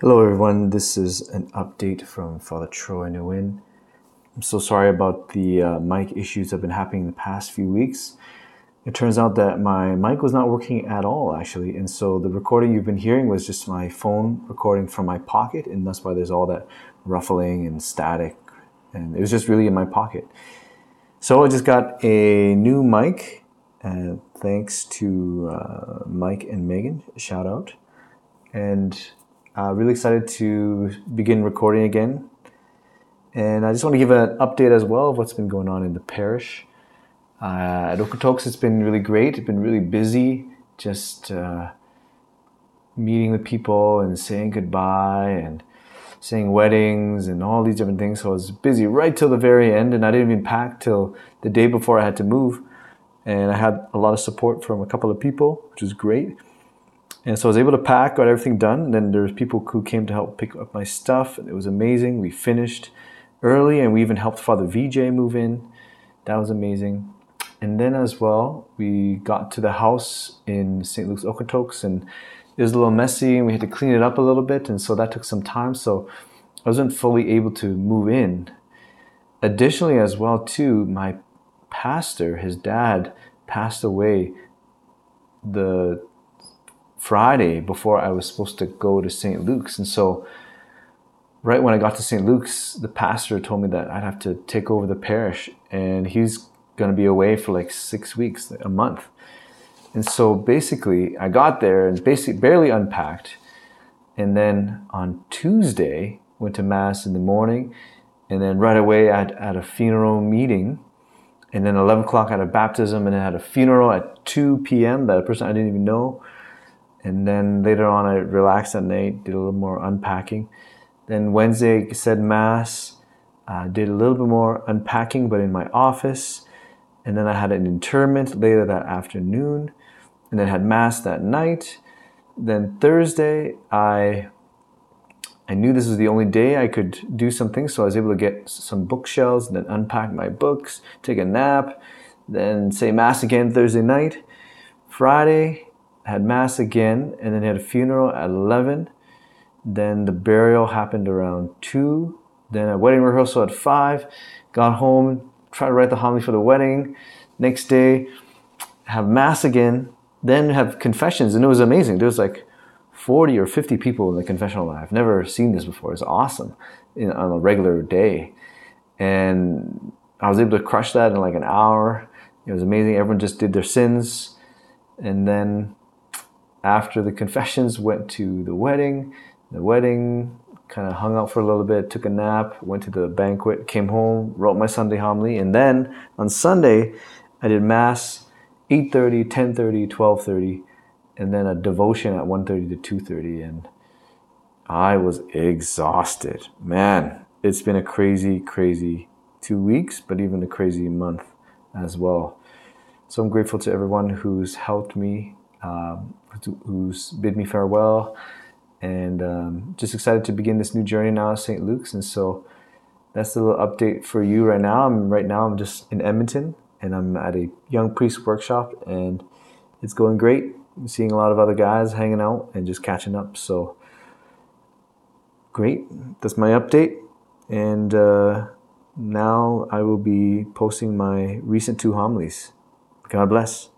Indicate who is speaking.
Speaker 1: Hello, everyone. This is an update from Father Troy Nguyen. I'm so sorry about the uh, mic issues that have been happening the past few weeks. It turns out that my mic was not working at all, actually, and so the recording you've been hearing was just my phone recording from my pocket, and that's why there's all that ruffling and static, and it was just really in my pocket. So I just got a new mic, and thanks to uh, Mike and Megan, shout out, and uh, really excited to begin recording again. And I just want to give an update as well of what's been going on in the parish. Uh, at Okotoks, it's been really great. It's been really busy, just uh, meeting with people and saying goodbye and saying weddings and all these different things. So I was busy right till the very end, and I didn't even pack till the day before I had to move. And I had a lot of support from a couple of people, which was great. And so I was able to pack, got everything done. And then there's people who came to help pick up my stuff. And it was amazing. We finished early and we even helped Father VJ move in. That was amazing. And then as well, we got to the house in St. Luke's Okotoks and it was a little messy and we had to clean it up a little bit. And so that took some time. So I wasn't fully able to move in. Additionally, as well, too, my pastor, his dad, passed away the Friday before I was supposed to go to St. Luke's. And so, right when I got to St. Luke's, the pastor told me that I'd have to take over the parish, and he's going to be away for like six weeks, a month. And so, basically, I got there and basically barely unpacked. And then on Tuesday, went to Mass in the morning, and then right away at, at a funeral meeting. And then 11 o'clock at a baptism, and then had a funeral at 2 p.m. that a person I didn't even know and then later on, I relaxed at night, did a little more unpacking. Then Wednesday, said Mass, uh, did a little bit more unpacking, but in my office. And then I had an interment later that afternoon, and then had Mass that night. Then Thursday, I I knew this was the only day I could do something, so I was able to get some bookshelves and then unpack my books, take a nap, then say Mass again Thursday night. Friday, had mass again, and then had a funeral at 11. Then the burial happened around 2. Then a wedding rehearsal at 5. Got home, tried to write the homily for the wedding. Next day, have mass again. Then have confessions, and it was amazing. There was like 40 or 50 people in the confessional. I've never seen this before. It's awesome in, on a regular day. And I was able to crush that in like an hour. It was amazing. Everyone just did their sins. And then after the confessions, went to the wedding. The wedding kind of hung out for a little bit, took a nap, went to the banquet, came home, wrote my Sunday homily, and then on Sunday I did mass 8:30, 10:30, 12:30, and then a devotion at 1:30 to 2:30 and I was exhausted. Man, it's been a crazy crazy 2 weeks, but even a crazy month as well. So I'm grateful to everyone who's helped me um, who's bid me farewell, and um, just excited to begin this new journey now at St. Luke's. And so that's the little update for you right now. I'm right now I'm just in Edmonton, and I'm at a young priest workshop, and it's going great. I'm seeing a lot of other guys hanging out and just catching up. So great. That's my update, and uh, now I will be posting my recent two homilies. God bless.